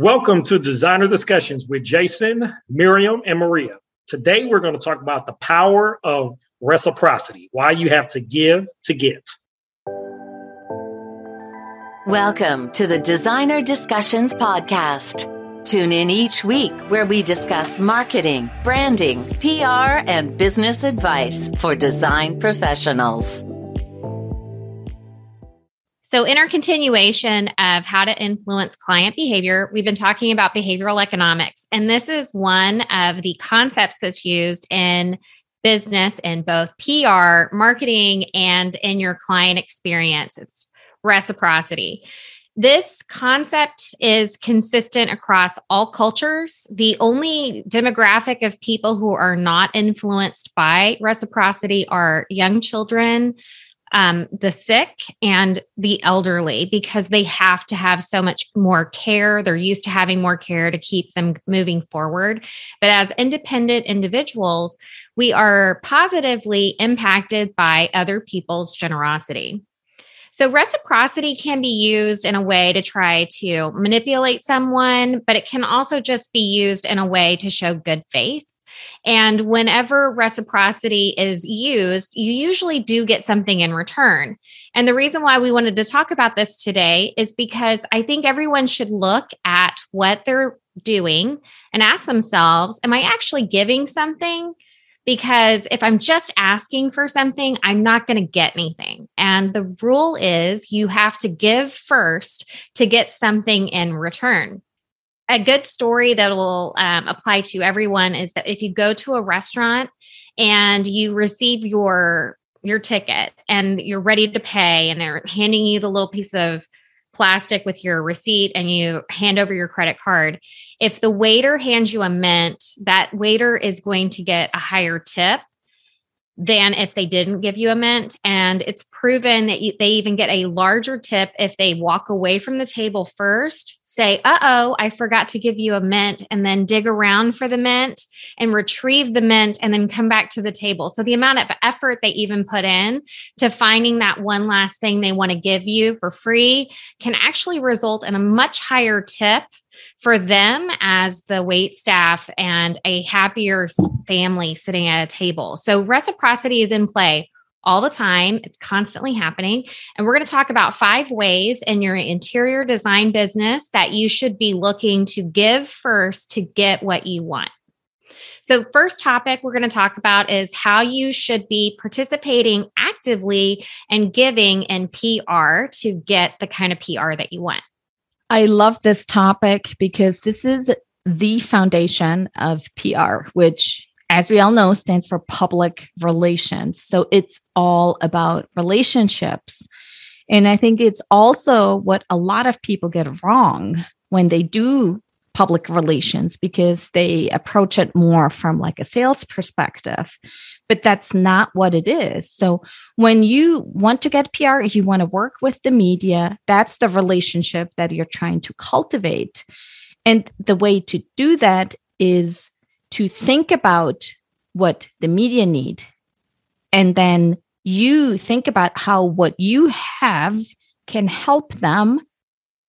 Welcome to Designer Discussions with Jason, Miriam, and Maria. Today, we're going to talk about the power of reciprocity, why you have to give to get. Welcome to the Designer Discussions Podcast. Tune in each week where we discuss marketing, branding, PR, and business advice for design professionals. So, in our continuation of how to influence client behavior, we've been talking about behavioral economics. And this is one of the concepts that's used in business in both PR, marketing, and in your client experience. It's reciprocity. This concept is consistent across all cultures. The only demographic of people who are not influenced by reciprocity are young children, um, the sick and the elderly because they have to have so much more care. They're used to having more care to keep them moving forward. But as independent individuals, we are positively impacted by other people's generosity. So, reciprocity can be used in a way to try to manipulate someone, but it can also just be used in a way to show good faith. And whenever reciprocity is used, you usually do get something in return. And the reason why we wanted to talk about this today is because I think everyone should look at what they're doing and ask themselves, Am I actually giving something? Because if I'm just asking for something, I'm not going to get anything. And the rule is you have to give first to get something in return a good story that will um, apply to everyone is that if you go to a restaurant and you receive your your ticket and you're ready to pay and they're handing you the little piece of plastic with your receipt and you hand over your credit card if the waiter hands you a mint that waiter is going to get a higher tip than if they didn't give you a mint. And it's proven that you, they even get a larger tip if they walk away from the table first say, uh oh, I forgot to give you a mint, and then dig around for the mint and retrieve the mint and then come back to the table. So the amount of effort they even put in to finding that one last thing they want to give you for free can actually result in a much higher tip for them as the wait staff and a happier family sitting at a table. So reciprocity is in play all the time. It's constantly happening. And we're going to talk about five ways in your interior design business that you should be looking to give first to get what you want. So, first topic we're going to talk about is how you should be participating actively and giving in PR to get the kind of PR that you want. I love this topic because this is the foundation of PR, which as we all know, stands for public relations. So it's all about relationships. And I think it's also what a lot of people get wrong when they do public relations because they approach it more from like a sales perspective but that's not what it is so when you want to get pr if you want to work with the media that's the relationship that you're trying to cultivate and the way to do that is to think about what the media need and then you think about how what you have can help them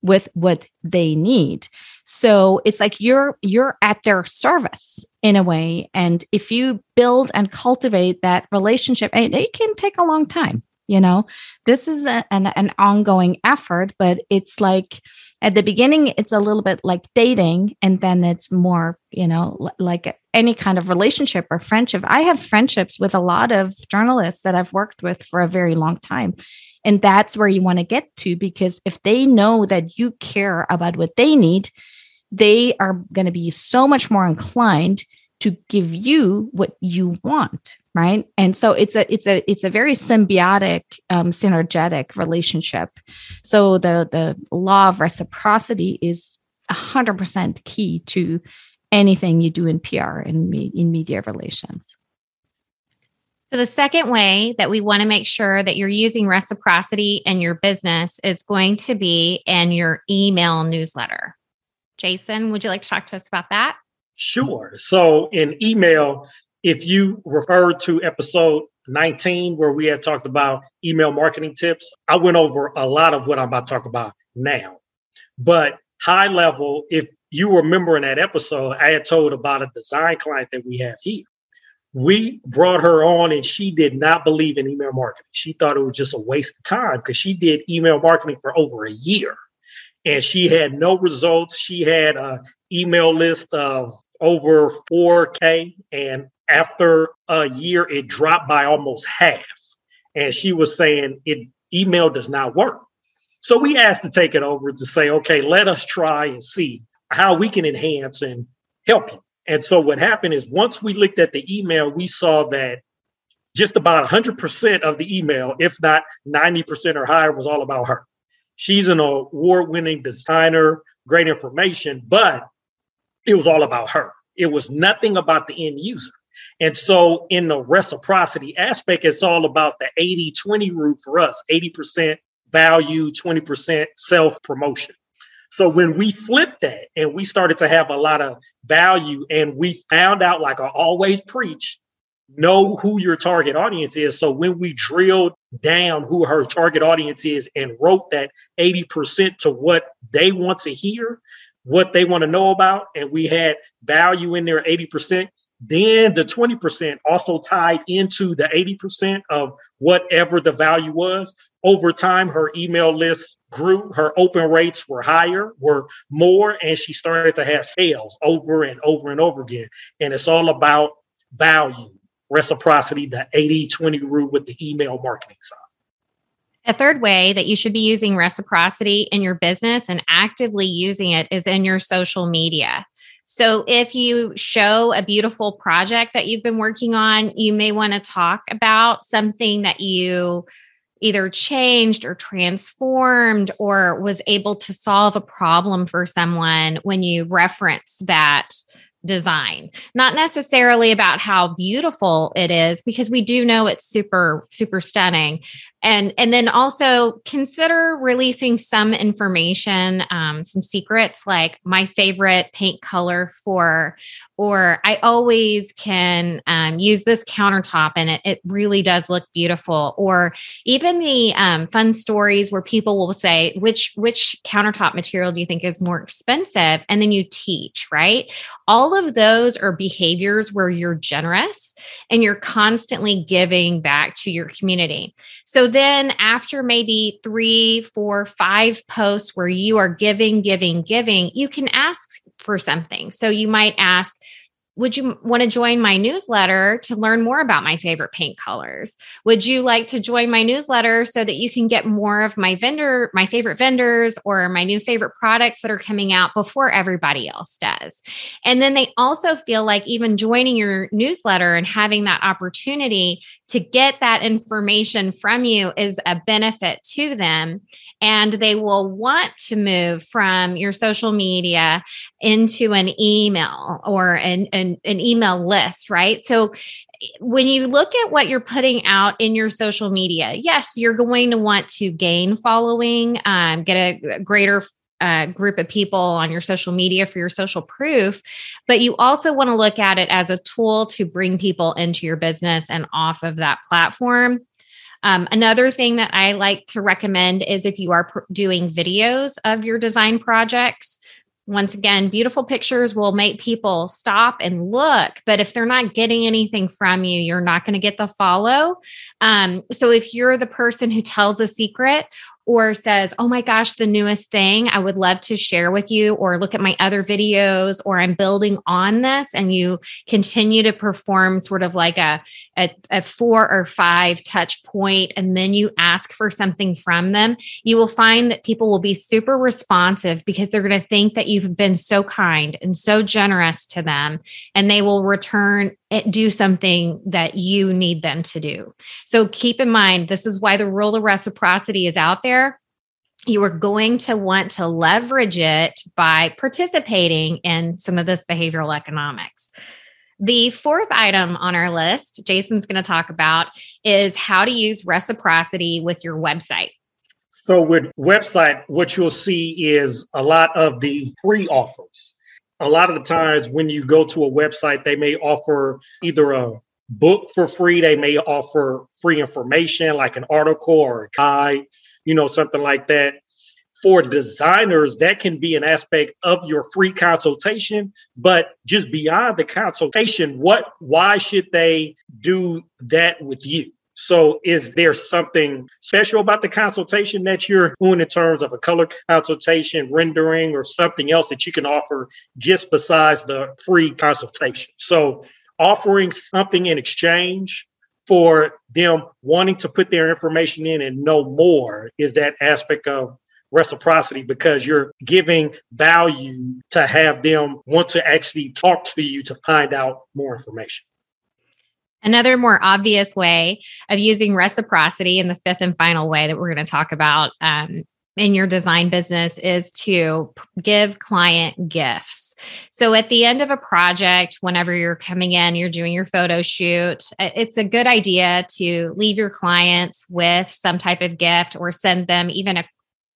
with what they need. So it's like you're you're at their service in a way. And if you build and cultivate that relationship and it can take a long time you know? This is a, an, an ongoing effort but it's like at the beginning it's a little bit like dating and then it's more you know like any kind of relationship or friendship. I have friendships with a lot of journalists that i've worked with for a very long time and that's where you want to get to because if they know that you care about what they need they are going to be so much more inclined to give you what you want right? And so it's a it's a it's a very symbiotic um, synergetic relationship. So the the law of reciprocity is 100% key to anything you do in pr and in media relations. So the second way that we want to make sure that you're using reciprocity in your business is going to be in your email newsletter. Jason would you like to talk to us about that Sure. So in email, if you refer to episode 19, where we had talked about email marketing tips, I went over a lot of what I'm about to talk about now. But high level, if you remember in that episode, I had told about a design client that we have here. We brought her on and she did not believe in email marketing. She thought it was just a waste of time because she did email marketing for over a year and she had no results. She had an email list of over 4K. And after a year, it dropped by almost half. And she was saying it email does not work. So we asked to take it over to say, okay, let us try and see how we can enhance and help you. And so what happened is once we looked at the email, we saw that just about 100% of the email, if not 90% or higher, was all about her. She's an award winning designer, great information, but it was all about her. It was nothing about the end user. And so, in the reciprocity aspect, it's all about the 80 20 rule for us 80% value, 20% self promotion. So, when we flipped that and we started to have a lot of value, and we found out, like I always preach, know who your target audience is. So, when we drilled down who her target audience is and wrote that 80% to what they want to hear, what they want to know about, and we had value in there 80%. Then the 20% also tied into the 80% of whatever the value was. Over time, her email list grew, her open rates were higher, were more, and she started to have sales over and over and over again. And it's all about value, reciprocity, the 80 20 rule with the email marketing side. A third way that you should be using reciprocity in your business and actively using it is in your social media. So, if you show a beautiful project that you've been working on, you may want to talk about something that you either changed or transformed or was able to solve a problem for someone when you reference that design not necessarily about how beautiful it is because we do know it's super super stunning and and then also consider releasing some information um, some secrets like my favorite paint color for or i always can um, use this countertop and it, it really does look beautiful. Or even the um, fun stories where people will say which which countertop material do you think is more expensive? And then you teach right? All of those are behaviors where you're generous and you're constantly giving back to your community. So then, after maybe three, four, five posts where you are giving, giving, giving, you can ask for something. So you might ask, would you want to join my newsletter to learn more about my favorite paint colors? Would you like to join my newsletter so that you can get more of my vendor, my favorite vendors, or my new favorite products that are coming out before everybody else does? And then they also feel like even joining your newsletter and having that opportunity to get that information from you is a benefit to them. And they will want to move from your social media into an email or an, an, an email list, right? So when you look at what you're putting out in your social media, yes, you're going to want to gain following, um, get a greater uh, group of people on your social media for your social proof, but you also want to look at it as a tool to bring people into your business and off of that platform. Um, another thing that I like to recommend is if you are pr- doing videos of your design projects, once again, beautiful pictures will make people stop and look. But if they're not getting anything from you, you're not going to get the follow. Um, so if you're the person who tells a secret or says, Oh my gosh, the newest thing I would love to share with you, or look at my other videos, or I'm building on this, and you continue to perform sort of like a, a, a four or five touch point, and then you ask for something from them, you will find that people will be super responsive because they're going to think that you've been so kind and so generous to them, and they will return do something that you need them to do. So keep in mind, this is why the rule of reciprocity is out there. You are going to want to leverage it by participating in some of this behavioral economics. The fourth item on our list, Jason's going to talk about, is how to use reciprocity with your website. So, with website, what you'll see is a lot of the free offers a lot of the times when you go to a website, they may offer either a book for free, they may offer free information like an article or a guide, you know, something like that. for designers, that can be an aspect of your free consultation. But just beyond the consultation, what why should they do that with you? So, is there something special about the consultation that you're doing in terms of a color consultation, rendering, or something else that you can offer just besides the free consultation? So, offering something in exchange for them wanting to put their information in and know more is that aspect of reciprocity because you're giving value to have them want to actually talk to you to find out more information. Another more obvious way of using reciprocity, and the fifth and final way that we're going to talk about um, in your design business, is to give client gifts. So at the end of a project, whenever you're coming in, you're doing your photo shoot, it's a good idea to leave your clients with some type of gift or send them even a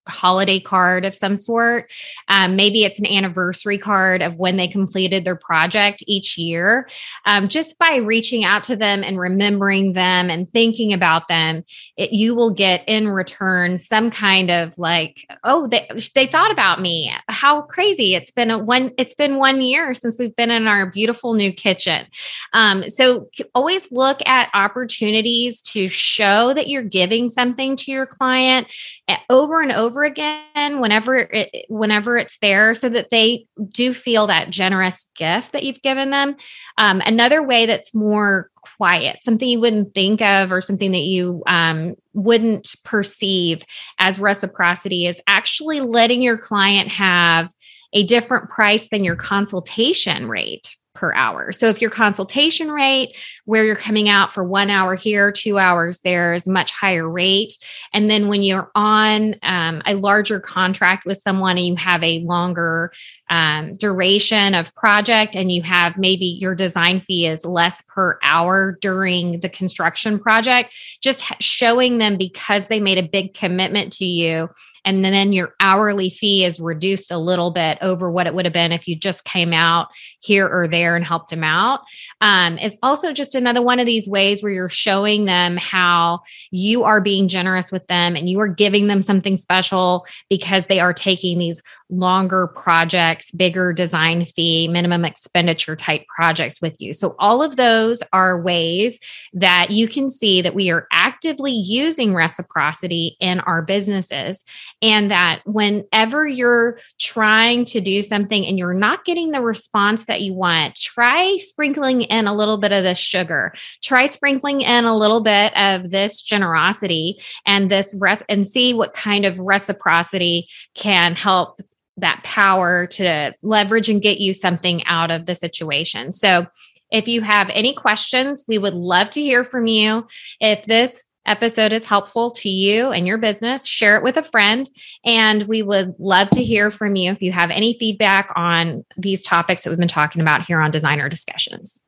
holiday card of some sort. Um, maybe it's an anniversary card of when they completed their project each year. Um, just by reaching out to them and remembering them and thinking about them, it, you will get in return some kind of like, oh, they, they thought about me. How crazy! It's been a one. It's been one year since we've been in our beautiful new kitchen. Um, so always look at opportunities to show that you're giving something to your client eh, over and over over again whenever it whenever it's there so that they do feel that generous gift that you've given them. Um, another way that's more quiet something you wouldn't think of or something that you um, wouldn't perceive as reciprocity is actually letting your client have a different price than your consultation rate per hour. So if your consultation rate, where you're coming out for one hour here, two hours there, is much higher rate. And then when you're on um, a larger contract with someone and you have a longer um, duration of project and you have maybe your design fee is less per hour during the construction project, just showing them because they made a big commitment to you and then your hourly fee is reduced a little bit over what it would have been if you just came out here or there and helped them out um, is also just another one of these ways where you're showing them how you are being generous with them and you are giving them something special because they are taking these longer projects, bigger design fee, minimum expenditure type projects with you. So, all of those are ways that you can see that we are actively using reciprocity in our businesses. And that whenever you're trying to do something and you're not getting the response that you want, try sprinkling in a little bit of this sugar, try sprinkling in a little bit of this generosity and this rest and see what kind of reciprocity can help that power to leverage and get you something out of the situation. So, if you have any questions, we would love to hear from you. If this episode is helpful to you and your business, share it with a friend. And we would love to hear from you if you have any feedback on these topics that we've been talking about here on Designer Discussions.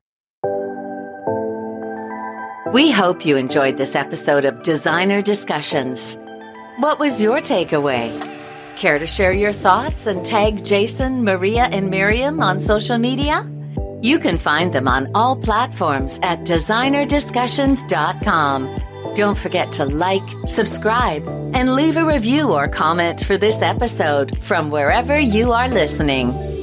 We hope you enjoyed this episode of Designer Discussions. What was your takeaway? Care to share your thoughts and tag Jason, Maria, and Miriam on social media? You can find them on all platforms at designerdiscussions.com. Don't forget to like, subscribe, and leave a review or comment for this episode from wherever you are listening.